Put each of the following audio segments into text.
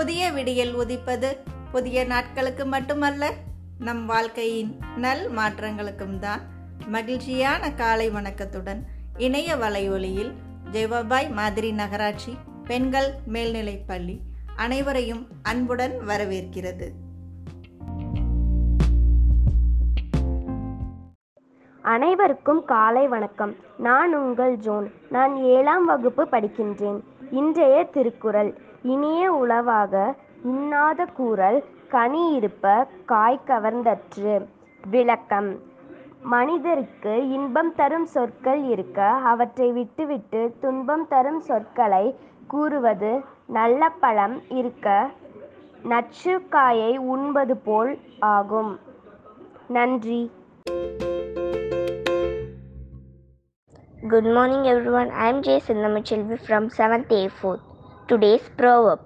புதிய விடியல் உதிப்பது புதிய நாட்களுக்கு மட்டுமல்ல நம் வாழ்க்கையின் நல் மாற்றங்களுக்கும் தான் மகிழ்ச்சியான காலை வணக்கத்துடன் இணைய வலையொலியில் ஜெயபாபாய் மாதிரி நகராட்சி பெண்கள் மேல்நிலைப் பள்ளி அனைவரையும் அன்புடன் வரவேற்கிறது. அனைவருக்கும் காலை வணக்கம். நான் உங்கள் ஜோன். நான் ஏழாம் வகுப்பு படிக்கின்றேன். இன்றைய திருக்குறள். இனிய உளவாக இன்னாத கூறல் கனி இருப்ப காய் கவர்ந்தற்று. விளக்கம். மனிதருக்கு இன்பம் தரும் சொற்கள் இருக்க அவற்றை விட்டுவிட்டு துன்பம் தரும் சொற்களை கூறுவது நல்ல பழம் இருக்க நச்சு காயை உண்பது போல் ஆகும். நன்றி. Good morning, everyone. I am J. Sindhamachelvi from 7th A4. Today's proverb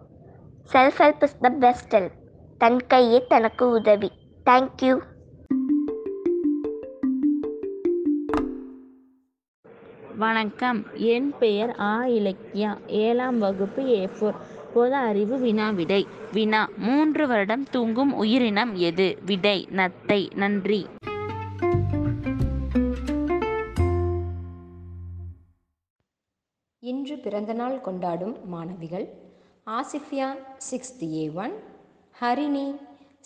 Self help is the best help. தன் கையே தனக்கு உதவி தேங்க்யூ வணக்கம் என் பெயர் ஆ இலக்கியா ஏழாம் வகுப்பு ஏ ஃபோர் பொது அறிவு வினா விடை வினா மூன்று வருடம் தூங்கும் உயிரினம் எது விடை நத்தை நன்றி இன்று பிறந்தநாள் கொண்டாடும் மாணவிகள் Asifiya sixth A one Harini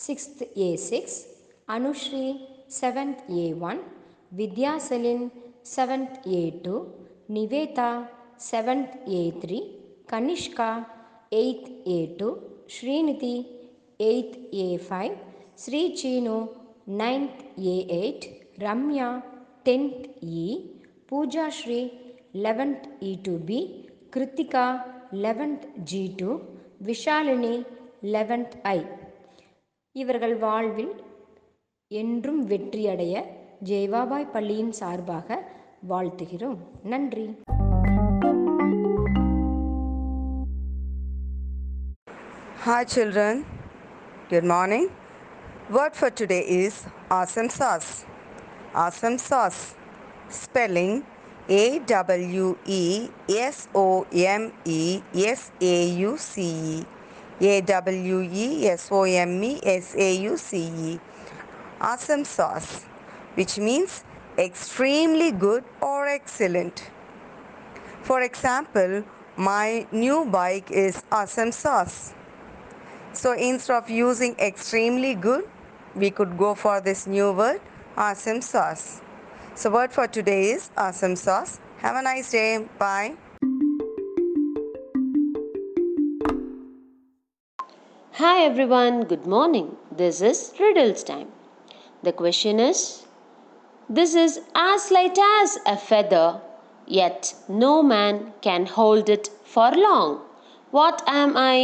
sixth A six Anushree seventh A one Vidyasalin seventh A two Nivetha seventh A three Kanishka eighth A two Srinidhi eighth A five Sri Seenu ninth A eight Ramya tenth E Pooja Sri eleventh E two B Kiruthika eleventh G two Vishalini eleventh I இவர்கள் வாழ்வில் என்றும் வெற்றியடைய ஜெய்வாபாய் பள்ளியின் சார்பாக வாழ்த்துகிறோம். நன்றி. Hi children good morning word for today is awesome sauce awesome sauce spelling A W E S O M E S A U C E. A W E S O M E S A U C E. Awesome sauce, which means extremely good or excellent. For example, my new bike is awesome sauce. So instead of using extremely good, we could go for this new word awesome sauce. So word for today is awesome sauce. Have a nice day. Bye. Hi everyone, good morning. This is Riddles time. The question is This is as light as a feather, yet no man can hold it for long. What am I?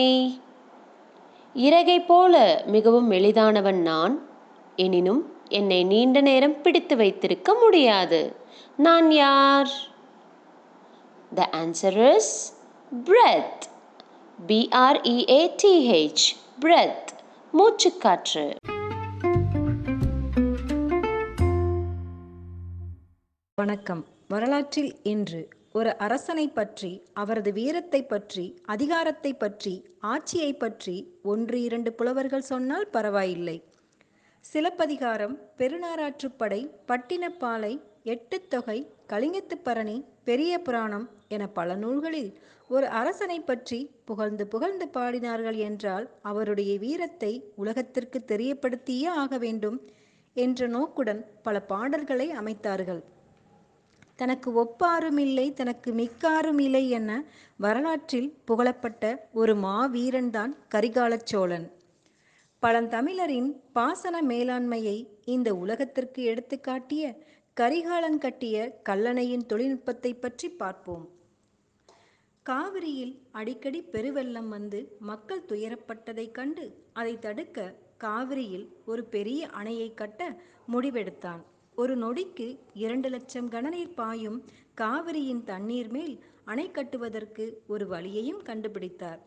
இறகை போல மிகவும் எளிதானவன் நான் எனினும் என்னை நீண்ட நேரம் பிடித்து வைத்திருக்க முடியாது. நான் யார்? The answer is breath B R E A T H breath மூச்சுக்காற்று. வணக்கம். வரலாற்றில் இன்று ஒரு அரசனை பற்றி அவரது வீரத்தை பற்றி அதிகாரத்தை பற்றி ஆட்சியை பற்றி ஒன்று இரண்டு புலவர்கள் சொன்னால் பரவாயில்லை. சிலப்பதிகாரம் பெருநாராற்றுப்படை பட்டினப்பாலை எட்டுத்தொகை கலிங்கத்துப்பரணி பெரிய புராணம் என பல நூல்களில் ஒரு அரசனை பற்றி புகழ்ந்து புகழ்ந்து பாடினார்கள் என்றால் அவருடைய வீரத்தை உலகத்திற்கு தெரியப்படுத்தியே ஆக வேண்டும் என்ற நோக்குடன் பல பாடல்களை அமைத்தார்கள். தனக்கு ஒப்பாரும் இல்லை தனக்கு மிக்காரும் இல்லை என வரலாற்றில் புகழப்பட்ட ஒரு மாவீரன்தான் கரிகாலச்சோழன் பழந்தமிழரின் பாசன மேலாண்மையை இந்த உலகத்திற்கு எடுத்துக்காட்டிய கரிகாலன் கட்டிய கல்லணையின் தொழில்நுட்பத்தை பற்றி பார்ப்போம். காவிரியில் அடிக்கடி பெருவெள்ளம் வந்து மக்கள் துயரப்பட்டதைக் கண்டு அதை தடுக்க காவிரியில் ஒரு பெரிய அணையை கட்ட முடிவெடுத்தான். ஒரு நொடிக்கு இரண்டு லட்சம் கனநீர் பாயும் காவிரியின் தண்ணீர் மேல் அணை கட்டுவதற்கு ஒரு வழியையும் கண்டுபிடித்தார்.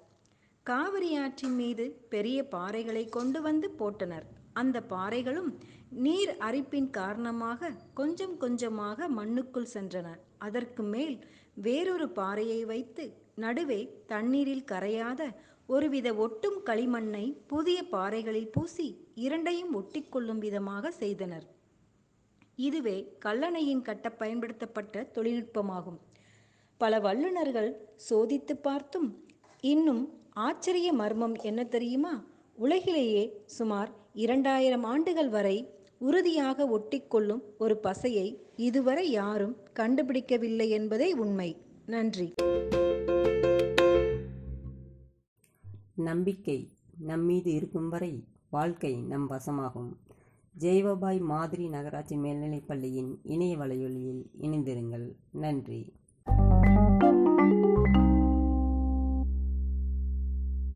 காவிரி ஆற்றின் மீது பெரிய பாறைகளை கொண்டு வந்து போட்டனர். அந்த பாறைகளும் நீர் அரிப்பின் காரணமாக கொஞ்சம் கொஞ்சமாக மண்ணுக்குள் சென்றன. அதற்கு மேல் வேறொரு பாறையை வைத்து நடுவே தண்ணீரில் கரையாத ஒருவித ஒட்டும் களிமண்ணை புதிய பாறைகளில் பூசி இரண்டையும் ஒட்டிக்கொள்ளும் விதமாக செய்தனர். இதுவே கல்லணையின் கட்ட பயன்படுத்தப்பட்ட தொழில்நுட்பமாகும். பல வல்லுநர்கள் சோதித்து பார்த்தும் இன்னும் ஆச்சரிய மர்மம் என்ன தெரியுமா? உலகிலேயே சுமார் இரண்டாயிரம் ஆண்டுகள் வரை உறுதியாக ஒட்டிக்கொள்ளும் ஒரு பசையை இதுவரை யாரும் கண்டுபிடிக்கவில்லை என்பதே உண்மை. நன்றி. நம்பிக்கை நம்மீது இருக்கும் வரை வாழ்க்கை நம் வசமாகும். ஜெய்வபாய் மாதிரி நகராட்சி மேல்நிலைப் பள்ளியின் இணைய வலையொலியில் இணைந்திருங்கள். நன்றி.